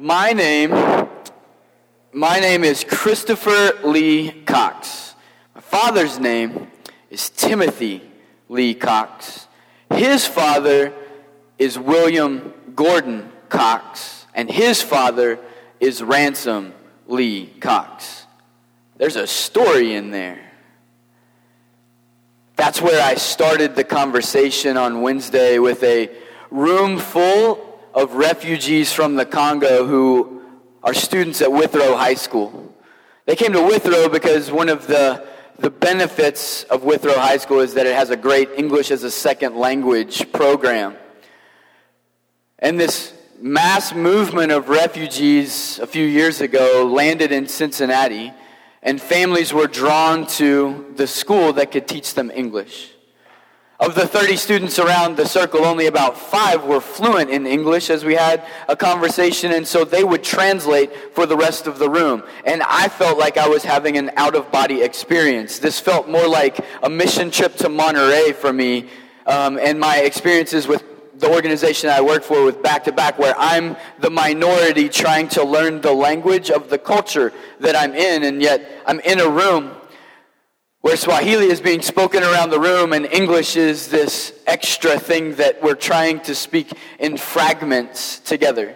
My name, my name is Christopher Lee Cox. My father's name is Timothy Lee Cox. His father is William Gordon Cox, and his father is Ransom Lee Cox. There's a story in there. That's where I started the conversation on Wednesday with a room full of refugees from the Congo who are students at Withrow High School. They came to Withrow because one of the, the benefits of Withrow High School is that it has a great English as a second language program. And this mass movement of refugees a few years ago landed in Cincinnati, and families were drawn to the school that could teach them English. Of the 30 students around the circle, only about five were fluent in English as we had a conversation, and so they would translate for the rest of the room. And I felt like I was having an out of body experience. This felt more like a mission trip to Monterrey for me, um, and my experiences with the organization I work for with back to back, where I'm the minority trying to learn the language of the culture that I'm in, and yet I'm in a room where Swahili is being spoken around the room and English is this extra thing that we're trying to speak in fragments together.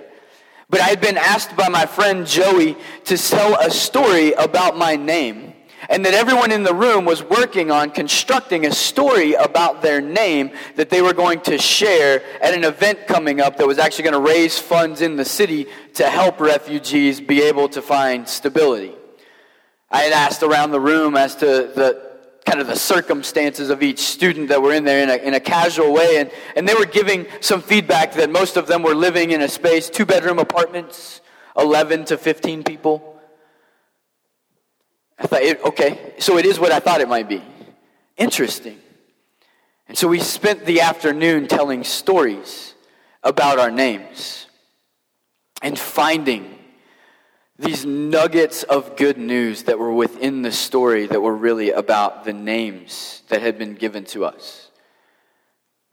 But I had been asked by my friend Joey to tell a story about my name, and that everyone in the room was working on constructing a story about their name that they were going to share at an event coming up that was actually going to raise funds in the city to help refugees be able to find stability. I had asked around the room as to the kind of the circumstances of each student that were in there in a, in a casual way, and, and they were giving some feedback that most of them were living in a space, two bedroom apartments, 11 to 15 people. I thought, okay, so it is what I thought it might be. Interesting. And so we spent the afternoon telling stories about our names and finding these nuggets of good news that were within the story that were really about the names that had been given to us.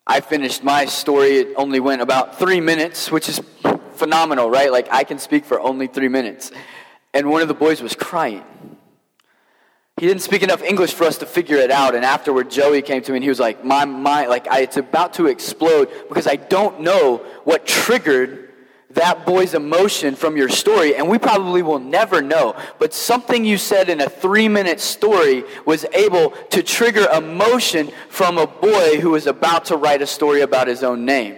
I finished my story, it only went about three minutes, which is phenomenal, right? Like, I can speak for only three minutes. And one of the boys was crying. He didn't speak enough English for us to figure it out. And afterward, Joey came to me and he was like, My mind, like, I, it's about to explode because I don't know what triggered that boy's emotion from your story, and we probably will never know. But something you said in a three minute story was able to trigger emotion from a boy who was about to write a story about his own name.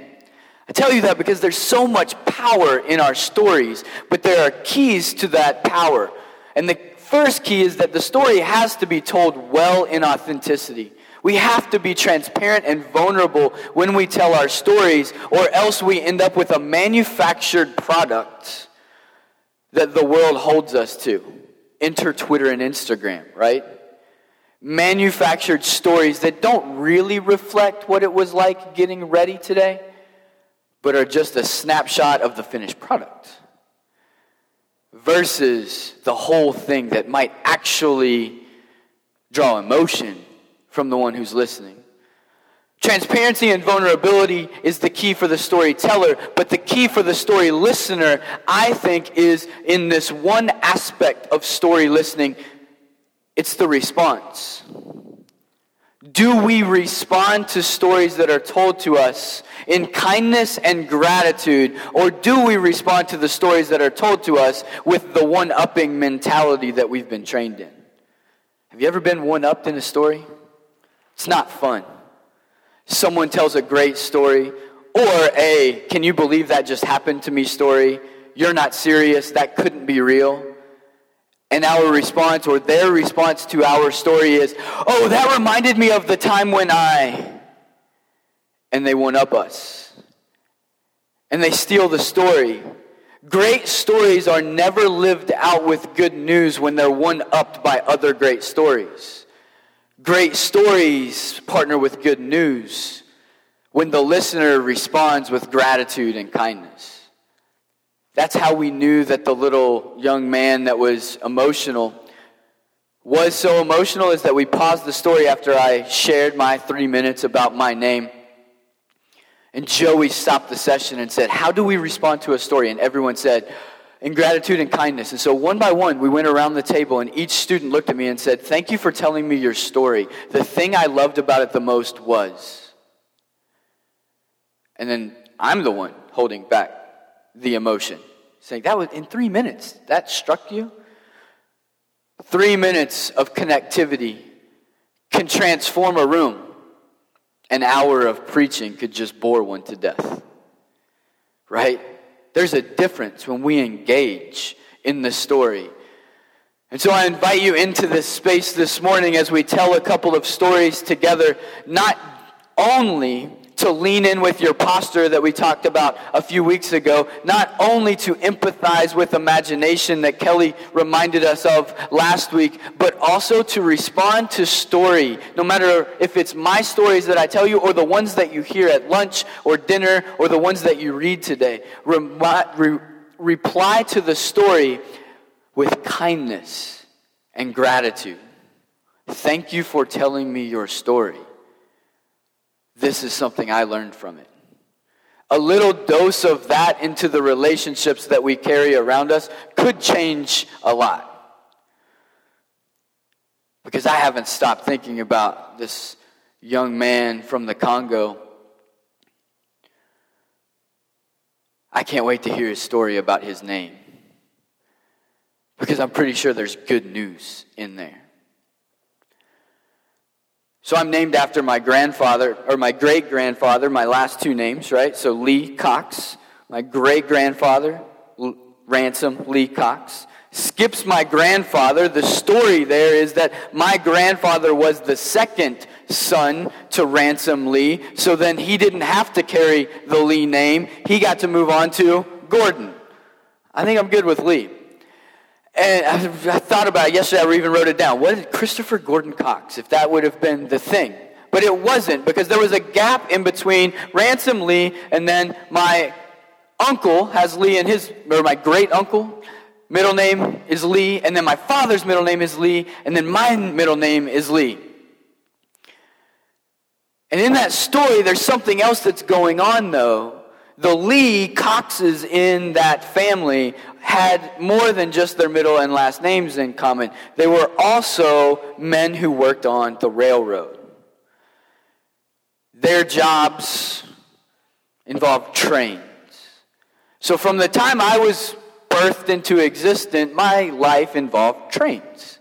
I tell you that because there's so much power in our stories, but there are keys to that power. And the first key is that the story has to be told well in authenticity. We have to be transparent and vulnerable when we tell our stories, or else we end up with a manufactured product that the world holds us to. Enter Twitter and Instagram, right? Manufactured stories that don't really reflect what it was like getting ready today, but are just a snapshot of the finished product. Versus the whole thing that might actually draw emotion from the one who's listening. Transparency and vulnerability is the key for the storyteller, but the key for the story listener, I think, is in this one aspect of story listening it's the response. Do we respond to stories that are told to us in kindness and gratitude, or do we respond to the stories that are told to us with the one upping mentality that we've been trained in? Have you ever been one upped in a story? It's not fun. Someone tells a great story, or a, can you believe that just happened to me story? You're not serious, that couldn't be real. And our response, or their response to our story is, oh, that reminded me of the time when I. And they one up us. And they steal the story. Great stories are never lived out with good news when they're one upped by other great stories. Great stories partner with good news when the listener responds with gratitude and kindness. That's how we knew that the little young man that was emotional was so emotional is that we paused the story after I shared my three minutes about my name. And Joey stopped the session and said, How do we respond to a story? And everyone said, in gratitude and kindness. And so, one by one, we went around the table, and each student looked at me and said, Thank you for telling me your story. The thing I loved about it the most was. And then I'm the one holding back the emotion, saying, That was in three minutes. That struck you? Three minutes of connectivity can transform a room. An hour of preaching could just bore one to death. Right? There's a difference when we engage in the story. And so I invite you into this space this morning as we tell a couple of stories together, not only to lean in with your posture that we talked about a few weeks ago, not only to empathize with imagination that Kelly reminded us of last week, but also to respond to story, no matter if it's my stories that I tell you or the ones that you hear at lunch or dinner or the ones that you read today. re- reply to the story with kindness and gratitude. Thank you for telling me your story. This is something I learned from it. A little dose of that into the relationships that we carry around us could change a lot. Because I haven't stopped thinking about this young man from the Congo. I can't wait to hear his story about his name. Because I'm pretty sure there's good news in there. So I'm named after my grandfather, or my great grandfather, my last two names, right? So Lee Cox, my great grandfather, L- Ransom Lee Cox. Skips my grandfather. The story there is that my grandfather was the second son to Ransom Lee, so then he didn't have to carry the Lee name. He got to move on to Gordon. I think I'm good with Lee. And I, I thought about it yesterday, I even wrote it down. What is Christopher Gordon Cox, if that would have been the thing? But it wasn't, because there was a gap in between Ransom Lee and then my uncle has Lee and his, or my great uncle, middle name is Lee, and then my father's middle name is Lee, and then my middle name is Lee. And in that story, there's something else that's going on, though. The Lee Coxes in that family had more than just their middle and last names in common. They were also men who worked on the railroad. Their jobs involved trains. So from the time I was birthed into existence, my life involved trains.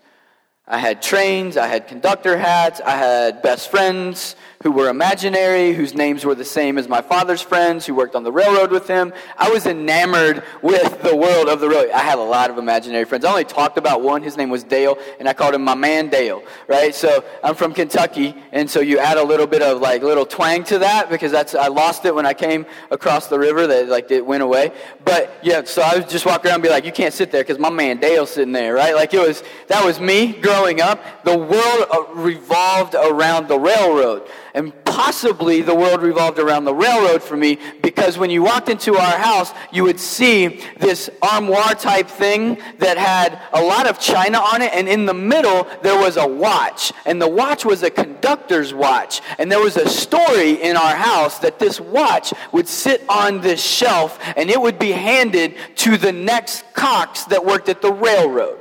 I had trains, I had conductor hats, I had best friends, who were imaginary, whose names were the same as my father's friends who worked on the railroad with him. I was enamored with the world of the railroad. I had a lot of imaginary friends. I only talked about one. His name was Dale, and I called him my man Dale, right? So I'm from Kentucky, and so you add a little bit of like little twang to that because that's I lost it when I came across the river that like it went away. But yeah, so I would just walk around and be like, you can't sit there because my man Dale's sitting there, right? Like it was that was me growing up. The world uh, revolved around the railroad. And possibly the world revolved around the railroad for me because when you walked into our house, you would see this armoire type thing that had a lot of china on it. And in the middle, there was a watch. And the watch was a conductor's watch. And there was a story in our house that this watch would sit on this shelf and it would be handed to the next Cox that worked at the railroad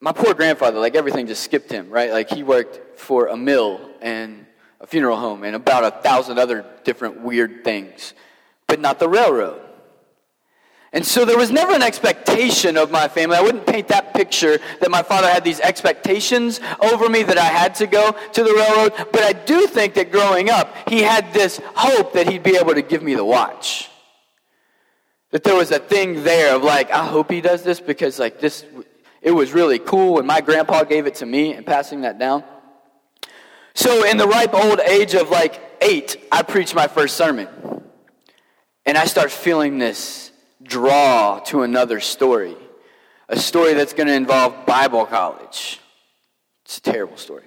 my poor grandfather, like everything just skipped him, right? Like he worked for a mill and a funeral home and about a thousand other different weird things, but not the railroad. And so there was never an expectation of my family. I wouldn't paint that picture that my father had these expectations over me that I had to go to the railroad. But I do think that growing up, he had this hope that he'd be able to give me the watch. That there was a thing there of like, I hope he does this because like this it was really cool when my grandpa gave it to me and passing that down. So, in the ripe old age of like eight, I preached my first sermon. And I start feeling this draw to another story, a story that's going to involve Bible college. It's a terrible story.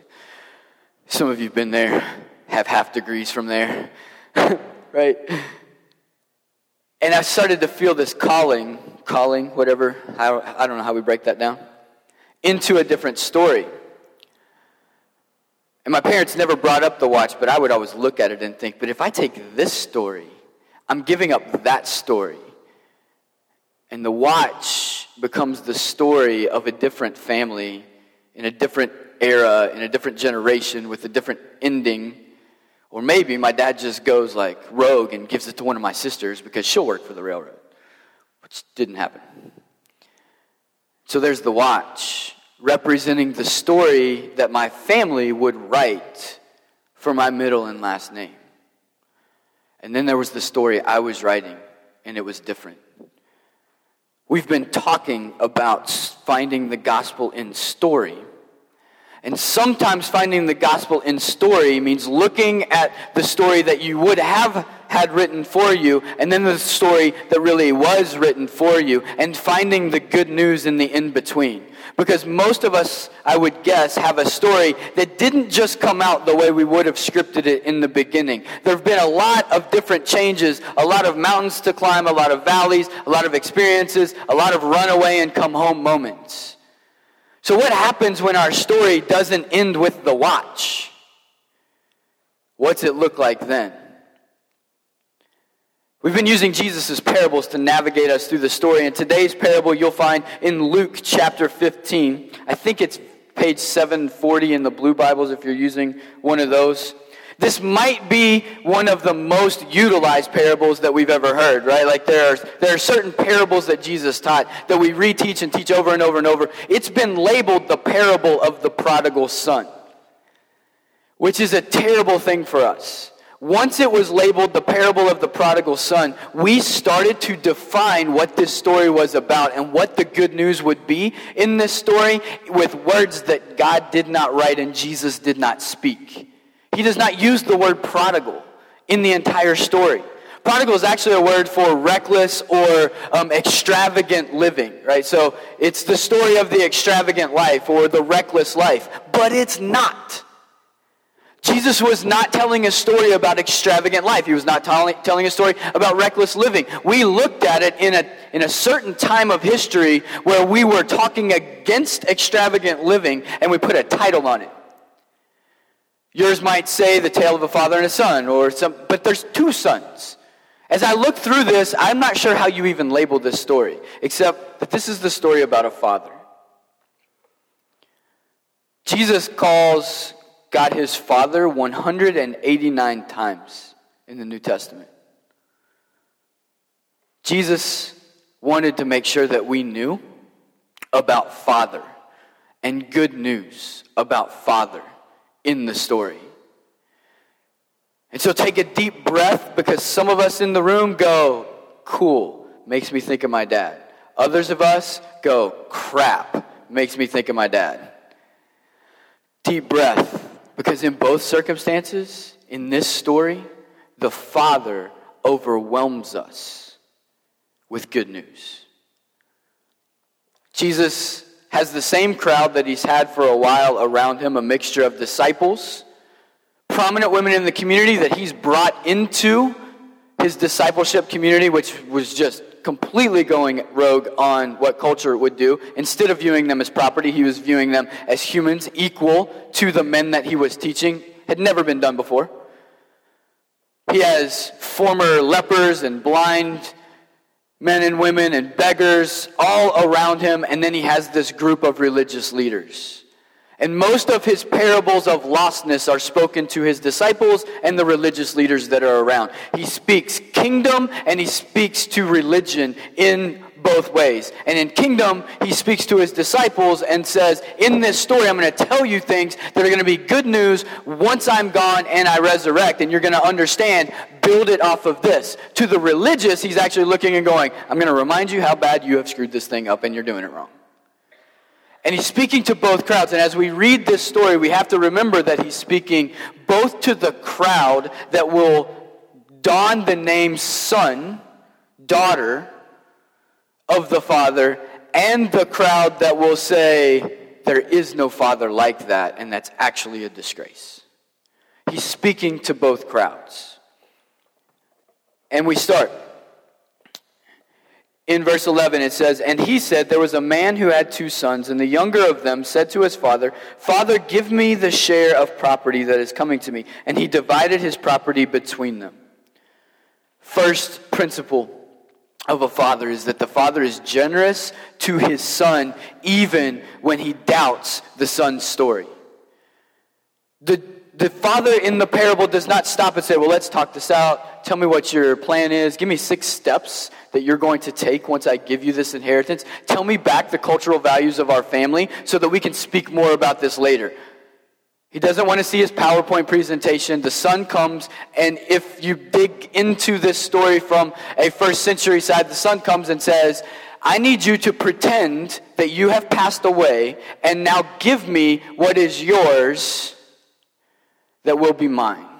Some of you have been there, have half degrees from there, right? And I started to feel this calling calling, whatever, I, I don't know how we break that down, into a different story. And my parents never brought up the watch, but I would always look at it and think, but if I take this story, I'm giving up that story. And the watch becomes the story of a different family in a different era, in a different generation, with a different ending. Or maybe my dad just goes like rogue and gives it to one of my sisters because she'll work for the railroad, which didn't happen. So there's the watch representing the story that my family would write for my middle and last name. And then there was the story I was writing, and it was different. We've been talking about finding the gospel in story. And sometimes finding the gospel in story means looking at the story that you would have had written for you, and then the story that really was written for you, and finding the good news in the in between. Because most of us, I would guess, have a story that didn't just come out the way we would have scripted it in the beginning. There have been a lot of different changes, a lot of mountains to climb, a lot of valleys, a lot of experiences, a lot of runaway and come home moments. So, what happens when our story doesn't end with the watch? What's it look like then? We've been using Jesus' parables to navigate us through the story. And today's parable you'll find in Luke chapter 15. I think it's page 740 in the Blue Bibles if you're using one of those. This might be one of the most utilized parables that we've ever heard, right? Like there are, there are certain parables that Jesus taught that we reteach and teach over and over and over. It's been labeled the parable of the prodigal son, which is a terrible thing for us. Once it was labeled the parable of the prodigal son, we started to define what this story was about and what the good news would be in this story with words that God did not write and Jesus did not speak. He does not use the word prodigal in the entire story. Prodigal is actually a word for reckless or um, extravagant living, right? So it's the story of the extravagant life or the reckless life, but it's not. Jesus was not telling a story about extravagant life. He was not telling, telling a story about reckless living. We looked at it in a, in a certain time of history where we were talking against extravagant living and we put a title on it. Yours might say the tale of a father and a son, or some, but there's two sons. As I look through this, I'm not sure how you even label this story, except that this is the story about a father. Jesus calls God his father 189 times in the New Testament. Jesus wanted to make sure that we knew about father and good news about father in the story. And so take a deep breath because some of us in the room go, cool, makes me think of my dad. Others of us go, crap, makes me think of my dad. Deep breath because in both circumstances, in this story, the Father overwhelms us with good news. Jesus has the same crowd that he's had for a while around him, a mixture of disciples, prominent women in the community that he's brought into his discipleship community, which was just completely going rogue on what culture would do. Instead of viewing them as property, he was viewing them as humans, equal to the men that he was teaching. Had never been done before. He has former lepers and blind men and women and beggars all around him, and then he has this group of religious leaders. And most of his parables of lostness are spoken to his disciples and the religious leaders that are around. He speaks kingdom and he speaks to religion in both ways. And in kingdom, he speaks to his disciples and says, In this story, I'm going to tell you things that are going to be good news once I'm gone and I resurrect. And you're going to understand, build it off of this. To the religious, he's actually looking and going, I'm going to remind you how bad you have screwed this thing up and you're doing it wrong. And he's speaking to both crowds. And as we read this story, we have to remember that he's speaking both to the crowd that will don the name son, daughter, of the Father and the crowd that will say, there is no Father like that, and that's actually a disgrace. He's speaking to both crowds. And we start. In verse 11, it says, And he said, There was a man who had two sons, and the younger of them said to his father, Father, give me the share of property that is coming to me. And he divided his property between them. First principle of a father is that the father is generous to his son even when he doubts the son's story. The, the father in the parable does not stop and say, Well, let's talk this out. Tell me what your plan is. Give me six steps that you're going to take once I give you this inheritance. Tell me back the cultural values of our family so that we can speak more about this later. He doesn't want to see his PowerPoint presentation. The son comes, and if you dig into this story from a first century side, the son comes and says, I need you to pretend that you have passed away and now give me what is yours that will be mine.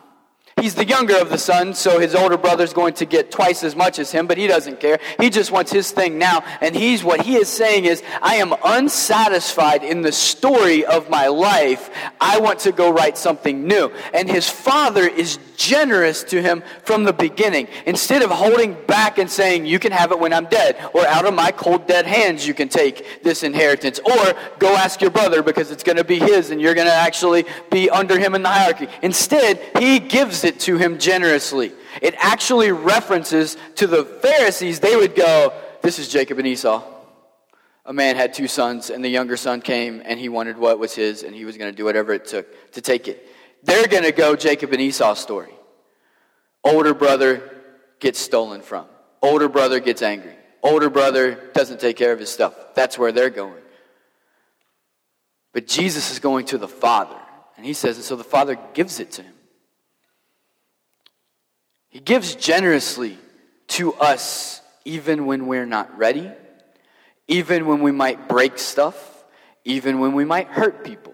He's the younger of the sons, so his older brother's going to get twice as much as him, but he doesn't care. He just wants his thing now. And he's what he is saying is, I am unsatisfied in the story of my life. I want to go write something new. And his father is generous to him from the beginning. Instead of holding back and saying, You can have it when I'm dead, or out of my cold, dead hands, you can take this inheritance, or go ask your brother because it's going to be his and you're going to actually be under him in the hierarchy. Instead, he gives it to him generously. It actually references to the Pharisees. They would go, This is Jacob and Esau. A man had two sons, and the younger son came and he wanted what was his, and he was going to do whatever it took to take it. They're going to go Jacob and Esau story. Older brother gets stolen from. Older brother gets angry. Older brother doesn't take care of his stuff. That's where they're going. But Jesus is going to the Father. And he says, and so the Father gives it to him. He gives generously to us even when we're not ready, even when we might break stuff, even when we might hurt people.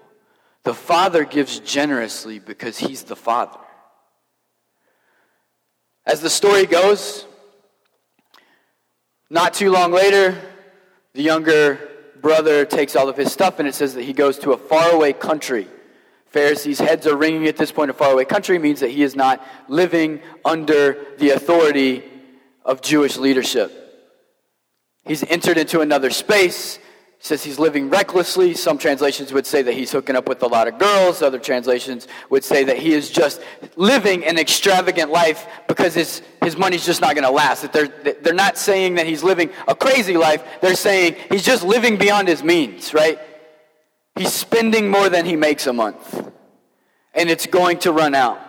The Father gives generously because He's the Father. As the story goes, not too long later, the younger brother takes all of his stuff, and it says that he goes to a faraway country. Pharisees' heads are ringing at this point. A faraway country means that he is not living under the authority of Jewish leadership. He's entered into another space says he's living recklessly. Some translations would say that he's hooking up with a lot of girls. Other translations would say that he is just living an extravagant life because his, his money's just not going to last. That they're, they're not saying that he's living a crazy life. They're saying he's just living beyond his means, right? He's spending more than he makes a month. And it's going to run out.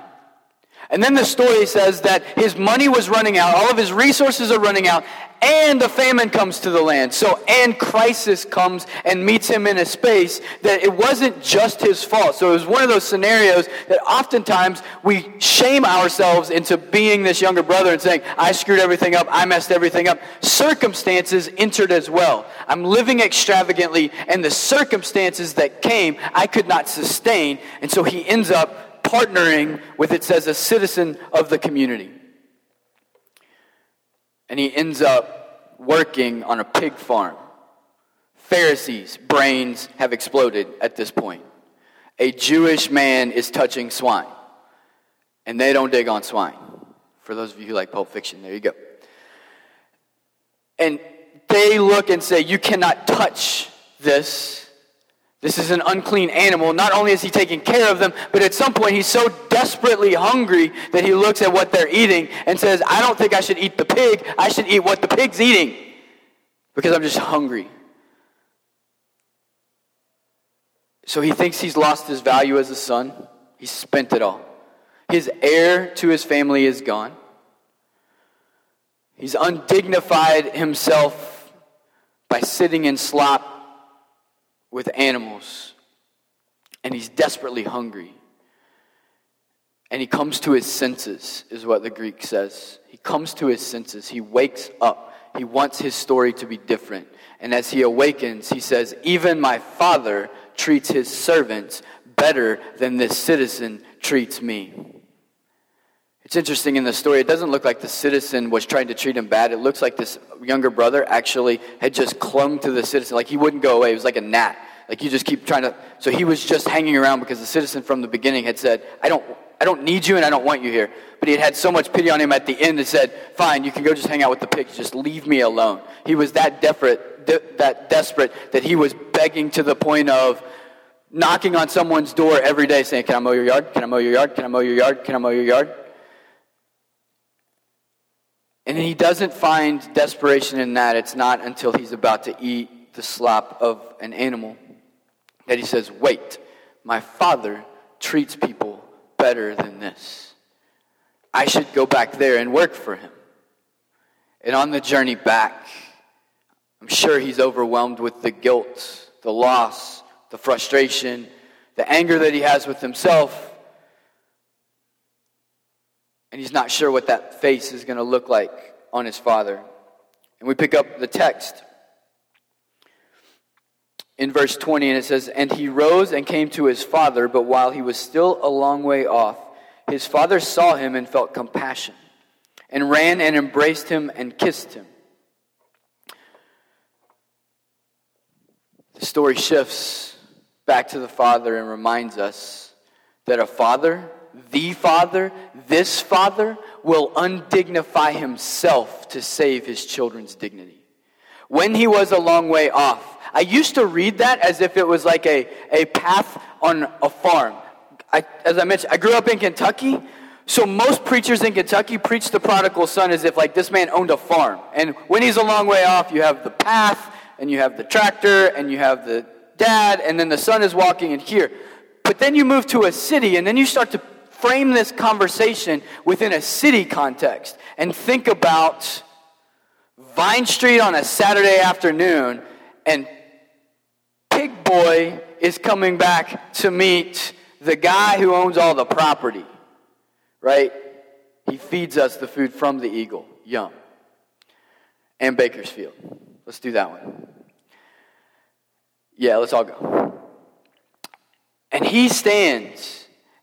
And then the story says that his money was running out, all of his resources are running out, and the famine comes to the land. So, and crisis comes and meets him in a space that it wasn't just his fault. So, it was one of those scenarios that oftentimes we shame ourselves into being this younger brother and saying, I screwed everything up, I messed everything up. Circumstances entered as well. I'm living extravagantly, and the circumstances that came, I could not sustain. And so, he ends up partnering with, it says, a citizen of the community. And he ends up working on a pig farm. Pharisees' brains have exploded at this point. A Jewish man is touching swine, and they don't dig on swine. For those of you who like Pulp Fiction, there you go. And they look and say, You cannot touch this this is an unclean animal. Not only is he taking care of them, but at some point he's so desperately hungry that he looks at what they're eating and says, I don't think I should eat the pig. I should eat what the pig's eating because I'm just hungry. So he thinks he's lost his value as a son. He's spent it all. His heir to his family is gone. He's undignified himself by sitting in slop with animals, and he's desperately hungry. And he comes to his senses, is what the Greek says. He comes to his senses. He wakes up. He wants his story to be different. And as he awakens, he says, Even my father treats his servants better than this citizen treats me. It's interesting in the story, it doesn't look like the citizen was trying to treat him bad. It looks like this younger brother actually had just clung to the citizen, like he wouldn't go away. It was like a gnat. Like you just keep trying to. So he was just hanging around because the citizen from the beginning had said, I don't, I don't need you and I don't want you here. But he had had so much pity on him at the end and said, Fine, you can go just hang out with the pigs. Just leave me alone. He was that desperate, de- that desperate that he was begging to the point of knocking on someone's door every day saying, Can I mow your yard? Can I mow your yard? Can I mow your yard? Can I mow your yard? And he doesn't find desperation in that. It's not until he's about to eat the slop of an animal that he says, Wait, my father treats people better than this. I should go back there and work for him. And on the journey back, I'm sure he's overwhelmed with the guilt, the loss, the frustration, the anger that he has with himself. And he's not sure what that face is going to look like on his father. And we pick up the text in verse 20, and it says, And he rose and came to his father, but while he was still a long way off, his father saw him and felt compassion, and ran and embraced him and kissed him. The story shifts back to the father and reminds us that a father, the father, this father, will undignify himself to save his children's dignity. When he was a long way off, I used to read that as if it was like a, a path on a farm. I, as I mentioned, I grew up in Kentucky, so most preachers in Kentucky preach the prodigal son as if like this man owned a farm. And when he's a long way off, you have the path, and you have the tractor, and you have the dad, and then the son is walking in here. But then you move to a city, and then you start to frame this conversation within a city context and think about Vine Street on a Saturday afternoon, and Pig Boy is coming back to meet the guy who owns all the property, right? He feeds us the food from the eagle. Yum. And Bakersfield. Let's do that one. Yeah, let's all go. And he stands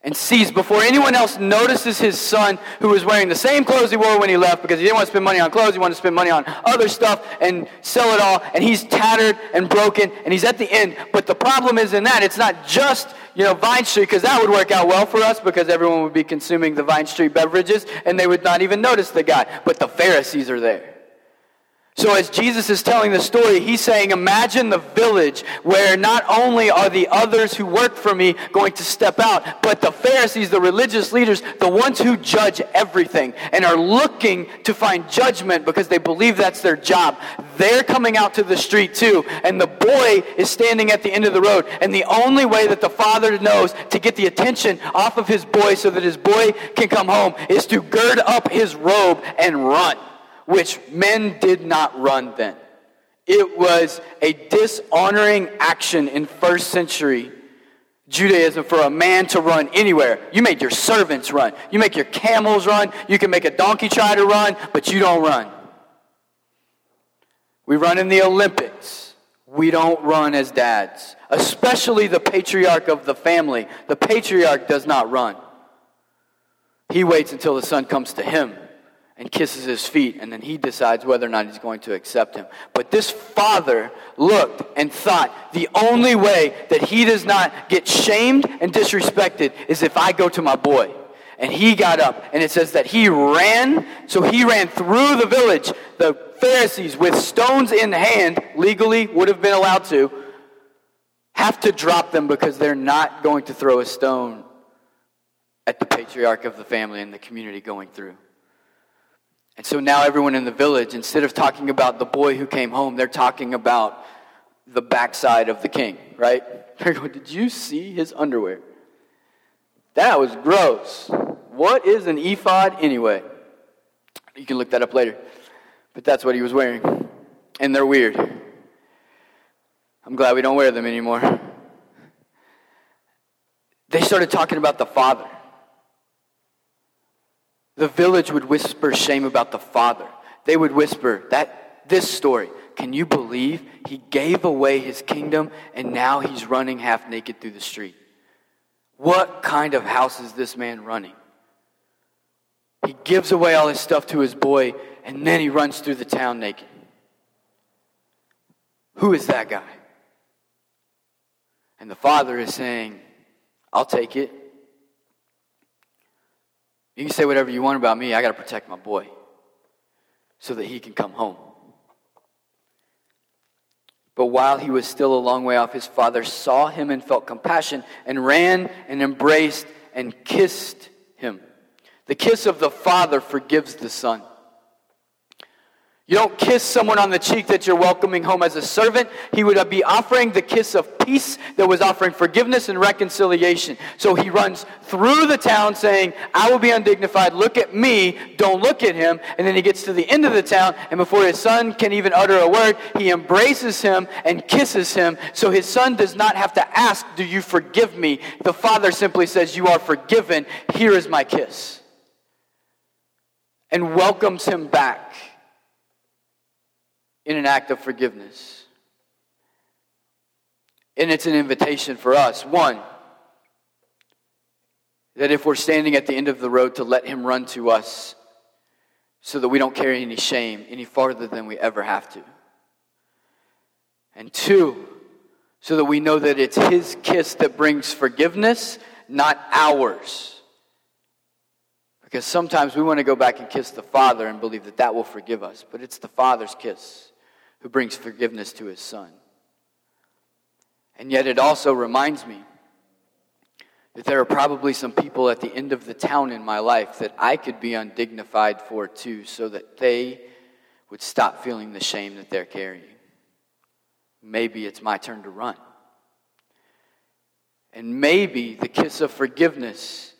and sees before anyone else notices his son who was wearing the same clothes he wore when he left because he didn't want to spend money on clothes he wanted to spend money on other stuff and sell it all and he's tattered and broken and he's at the end. But the problem is in that it's not just you know vine street because that would work out well for us because everyone would be consuming the vine street beverages and they would not even notice the guy. But the pharisees are there so, as Jesus is telling the story, he's saying, Imagine the village where not only are the others who work for me going to step out, but the Pharisees, the religious leaders, the ones who judge everything and are looking to find judgment because they believe that's their job. They're coming out to the street too, and the boy is standing at the end of the road. And the only way that the father knows to get the attention off of his boy so that his boy can come home is to gird up his robe and run which men did not run then. It was a dishonoring action in first century Judaism for a man to run anywhere. You made your servants run. You make your camels run. You can make a donkey try to run, but you don't run. We run in the Olympics. We don't run as dads, especially the patriarch of the family. The patriarch does not run. He waits until the son comes to him and kisses his feet, and then he decides whether or not he's going to accept him. But this father looked and thought the only way that he does not get shamed and disrespected is if I go to my boy. And he got up, and it says that he ran, so he ran through the village. The Pharisees, with stones in hand, legally would have been allowed to, have to drop them because they're not going to throw a stone at the patriarch of the family and the community going through. And so now everyone in the village, instead of talking about the boy who came home, they're talking about the backside of the king, right? They're going, Did you see his underwear? That was gross. What is an ephod anyway? You can look that up later. But that's what he was wearing. And they're weird. I'm glad we don't wear them anymore. They started talking about the father. The village would whisper shame about the father. They would whisper that this story. Can you believe he gave away his kingdom and now he's running half naked through the street? What kind of house is this man running? He gives away all his stuff to his boy and then he runs through the town naked. Who is that guy? And the father is saying, I'll take it. You can say whatever you want about me. I got to protect my boy so that he can come home. But while he was still a long way off, his father saw him and felt compassion and ran and embraced and kissed him. The kiss of the father forgives the son. You don't kiss someone on the cheek that you're welcoming home as a servant. He would be offering the kiss of peace that was offering forgiveness and reconciliation. So he runs through the town saying, I will be undignified. Look at me. Don't look at him. And then he gets to the end of the town, and before his son can even utter a word, he embraces him and kisses him. So his son does not have to ask, Do you forgive me? The father simply says, You are forgiven. Here is my kiss. And welcomes him back in an act of forgiveness. And it's an invitation for us. One, that if we're standing at the end of the road, to let Him run to us so that we don't carry any shame any farther than we ever have to. And two, so that we know that it's His kiss that brings forgiveness, not ours. Because sometimes we want to go back and kiss the Father and believe that that will forgive us, but it's the Father's kiss who brings forgiveness to his son. And yet it also reminds me that there are probably some people at the end of the town in my life that I could be undignified for too, so that they would stop feeling the shame that they're carrying. Maybe it's my turn to run. And maybe the kiss of forgiveness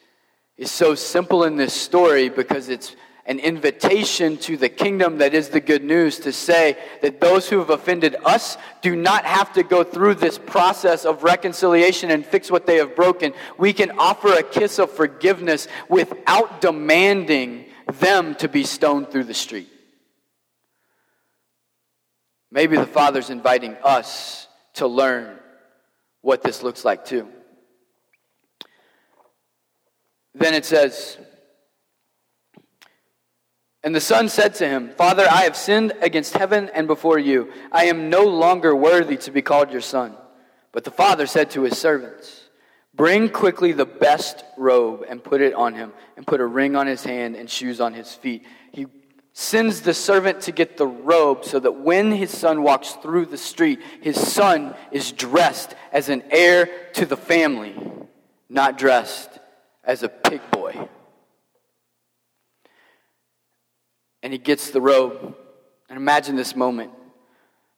is so simple in this story because it's an invitation to the kingdom that is the good news to say that those who have offended us do not have to go through this process of reconciliation and fix what they have broken. We can offer a kiss of forgiveness without demanding them to be stoned through the street. Maybe the Father's inviting us to learn what this looks like too. Then it says, and the son said to him, Father, I have sinned against heaven and before you. I am no longer worthy to be called your son. But the father said to his servants, Bring quickly the best robe and put it on him, and put a ring on his hand and shoes on his feet. He sends the servant to get the robe so that when his son walks through the street, his son is dressed as an heir to the family, not dressed as a pig boy. And he gets the robe. And imagine this moment.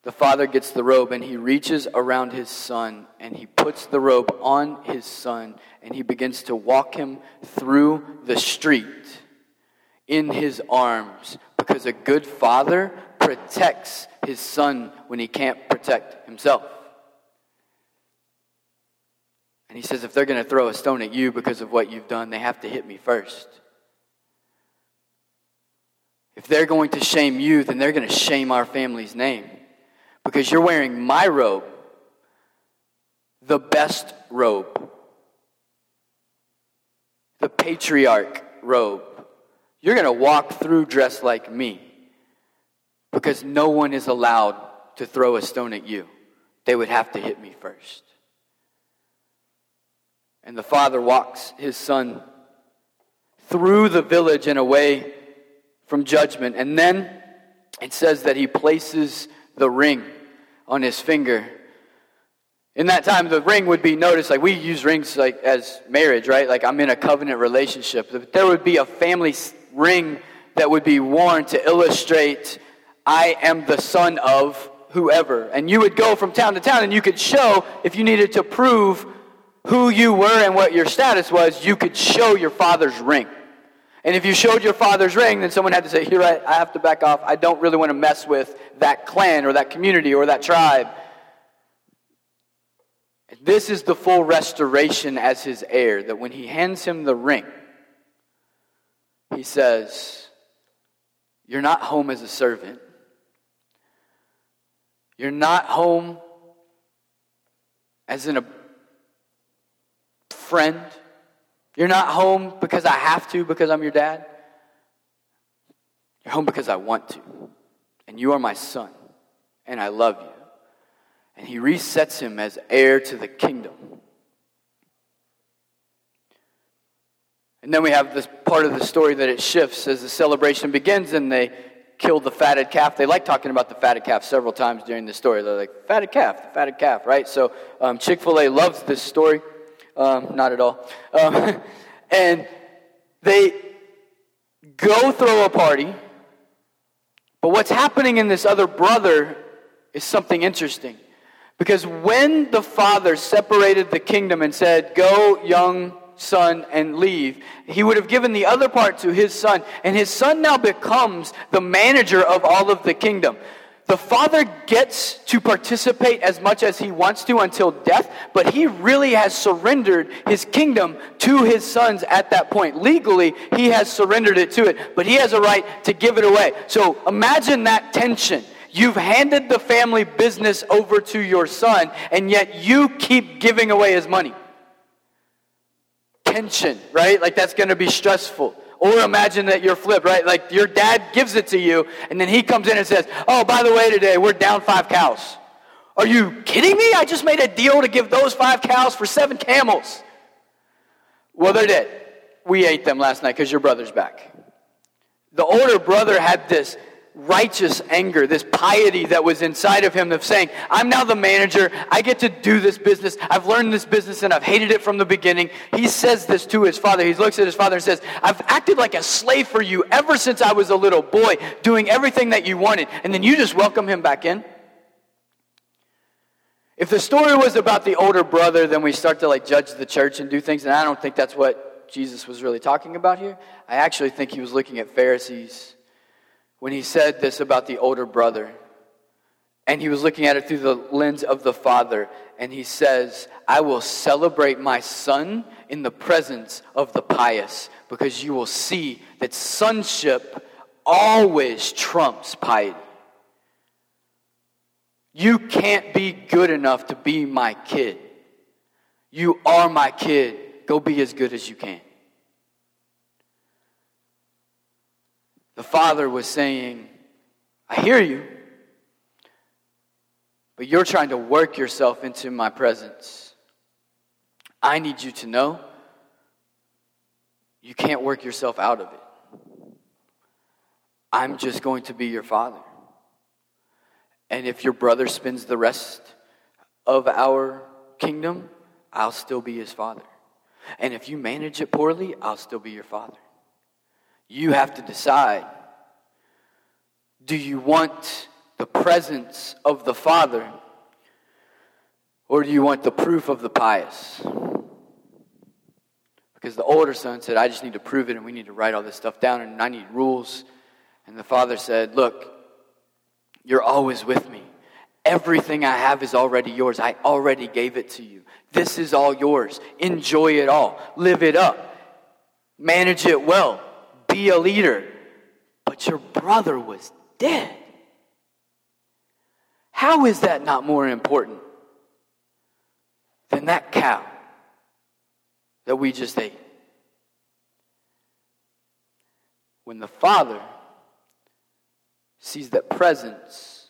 The father gets the robe and he reaches around his son and he puts the robe on his son and he begins to walk him through the street in his arms because a good father protects his son when he can't protect himself. And he says, if they're going to throw a stone at you because of what you've done, they have to hit me first. If they're going to shame you, then they're going to shame our family's name because you're wearing my robe, the best robe, the patriarch robe. You're going to walk through dressed like me because no one is allowed to throw a stone at you. They would have to hit me first. And the father walks his son through the village in a way from judgment. And then it says that he places the ring on his finger. In that time, the ring would be noticed, like we use rings like as marriage, right? Like I'm in a covenant relationship. There would be a family ring that would be worn to illustrate I am the son of whoever. And you would go from town to town and you could show, if you needed to prove who you were and what your status was, you could show your father's ring. And if you showed your father's ring, then someone had to say, Here, I, I have to back off. I don't really want to mess with that clan or that community or that tribe. This is the full restoration as his heir, that when he hands him the ring, he says, You're not home as a servant. You're not home as in a friend. You're not home because I have to, because I'm your dad. You're home because I want to. And you are my son. And I love you. And he resets him as heir to the kingdom. And then we have this part of the story that it shifts as the celebration begins and they kill the fatted calf. They like talking about the fatted calf several times during the story. They're like, fatted calf, fatted calf, right? So um, Chick fil A loves this story. Um, not at all. Um, and they go throw a party, But what's happening in this other brother is something interesting. Because when the father separated the kingdom and said, Go, young son, and leave, he would have given the other part to his son. And his son now becomes the manager of all of the kingdom. The father gets to participate as much as he wants to until death, but he really has surrendered his kingdom to his sons at that point. Legally, he has surrendered it to it, but he has a right to give it away. So imagine that tension. You've handed the family business over to your son, and yet you keep giving away his money. Tension, right? Like that's going to be stressful. Or imagine that you're flipped, right? Like your dad gives it to you, and then he comes in and says, Oh, by the way, today we're down five cows. Are you kidding me? I just made a deal to give those five cows for seven camels. Well, they're dead. We ate them last night because your brother's back. The older brother had this righteous anger, this piety that was inside of him of saying, I'm now the manager. I get to do this business. I've learned this business and I've hated it from the beginning. He says this to his father. He looks at his father and says, I've acted like a slave for you ever since I was a little boy, doing everything that you wanted. And then you just welcome him back in. If the story was about the older brother, then we start to like judge the church and do things. And I don't think that's what Jesus was really talking about here. I actually think he was looking at Pharisees when he said this about the older brother. And he was looking at it through the lens of the father. And he says, I will celebrate my son in the presence of the pious because you will see that sonship always trumps piety. You can't be good enough to be my kid. You are my kid. Go be as good as you can. The Father was saying, I hear you, but you're trying to work yourself into my presence. I need you to know you can't work yourself out of it. I'm just going to be your father. And if your brother spends the rest of our kingdom, I'll still be his father. And if you manage it poorly, I'll still be your father. You have to decide do you want the presence of the Father or do you want the proof of the pious? Because the older son said, I just need to prove it and we need to write all this stuff down and I need rules. And the father said, Look, you're always with me. Everything I have is already yours. I already gave it to you. This is all yours. Enjoy it all. Live it up. Manage it well be a leader. But your brother was dead. How is that not more important than that cow that we just ate? When the Father sees that presence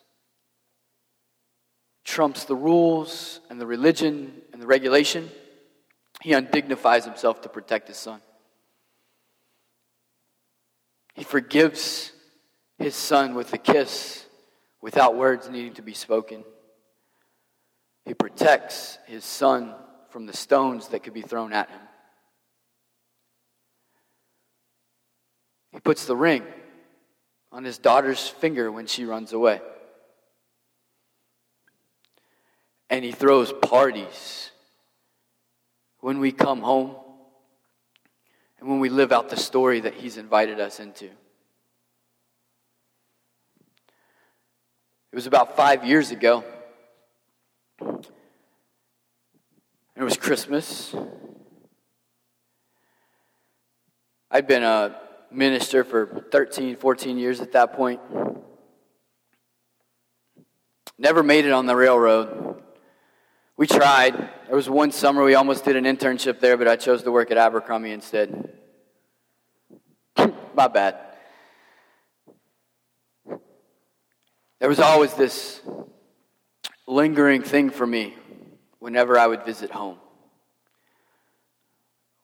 trumps the rules and the religion and the regulation, he undignifies himself to protect his son. He forgives his son with a kiss without words needing to be spoken. He protects his son from the stones that could be thrown at him. He puts the ring on his daughter's finger when she runs away. And he throws parties when we come home and when we live out the story that He's invited us into. It was about five years ago. It was Christmas. I'd been a minister for 13, 14 years at that point. Never made it on the railroad. We tried. There was one summer we almost did an internship there, but I chose to work at Abercrombie instead. My bad. There was always this lingering thing for me whenever I would visit home.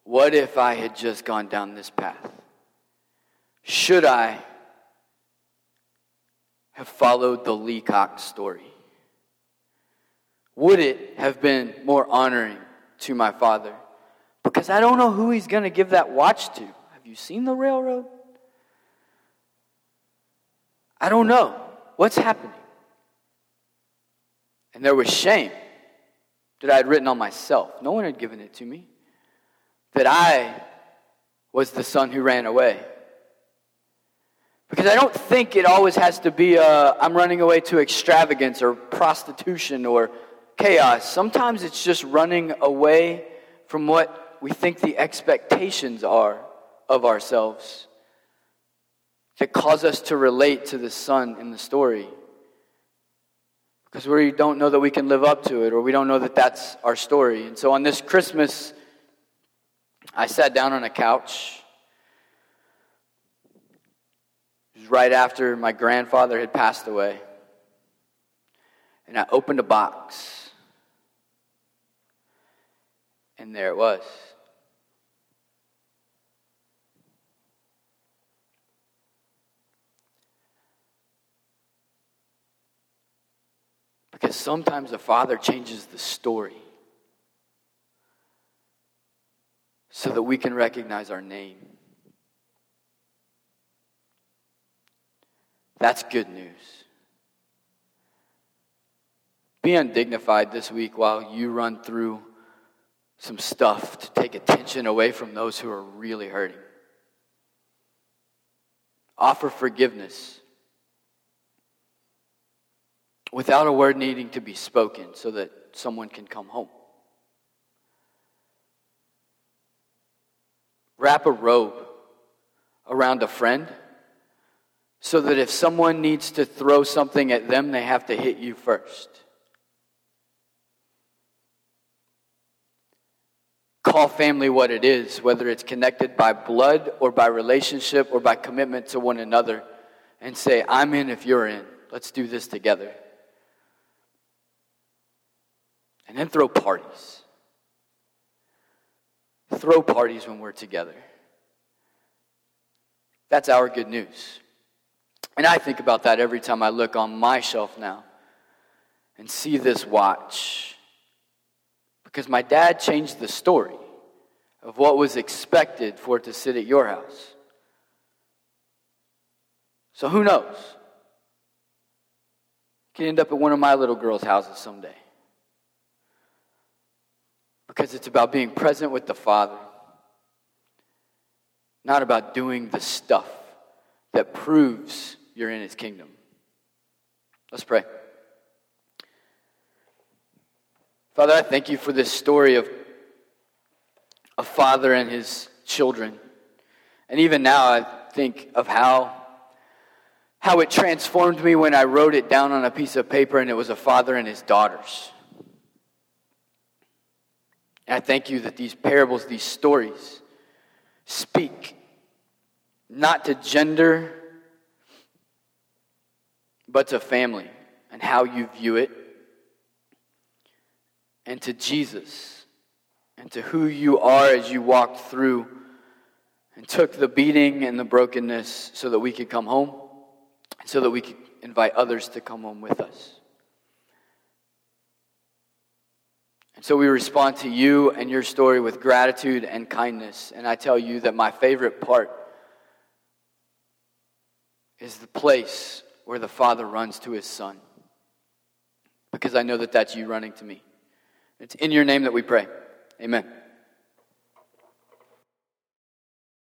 What if I had just gone down this path? Should I have followed the Leacock story? Would it have been more honoring to my father? Because I don't know who he's going to give that watch to. Have you seen the railroad? I don't know. What's happening? And there was shame that I had written on myself. No one had given it to me. That I was the son who ran away. Because I don't think it always has to be I'm running away to extravagance or prostitution or chaos. Sometimes it's just running away from what we think the expectations are of ourselves that cause us to relate to the son in the story. Because we don't know that we can live up to it, or we don't know that that's our story. And so on this Christmas, I sat down on a couch. It was right after my grandfather had passed away. And I opened a box. And there it was. Because sometimes the Father changes the story so that we can recognize our name. That's good news. Be undignified this week while you run through some stuff to take attention away from those who are really hurting. Offer forgiveness without a word needing to be spoken so that someone can come home. Wrap a robe around a friend so that if someone needs to throw something at them, they have to hit you first. Call family what it is, whether it's connected by blood or by relationship or by commitment to one another, and say, I'm in if you're in. Let's do this together. And then throw parties. Throw parties when we're together. That's our good news. And I think about that every time I look on my shelf now and see this watch. Because my dad changed the story of what was expected for it to sit at your house. So who knows? Can end up at one of my little girls' houses someday because it's about being present with the Father, not about doing the stuff that proves you're in His kingdom. Let's pray. Father, I thank you for this story of a father and his children. And even now, I think of how, how it transformed me when I wrote it down on a piece of paper and it was a father and his daughters. And I thank you that these parables, these stories, speak not to gender, but to family and how you view it, and to Jesus, and to who you are as you walked through and took the beating and the brokenness so that we could come home, so that we could invite others to come home with us. And so we respond to you and your story with gratitude and kindness. And I tell you that my favorite part is the place where the Father runs to his Son. Because I know that that's you running to me. It's in your name that we pray. Amen.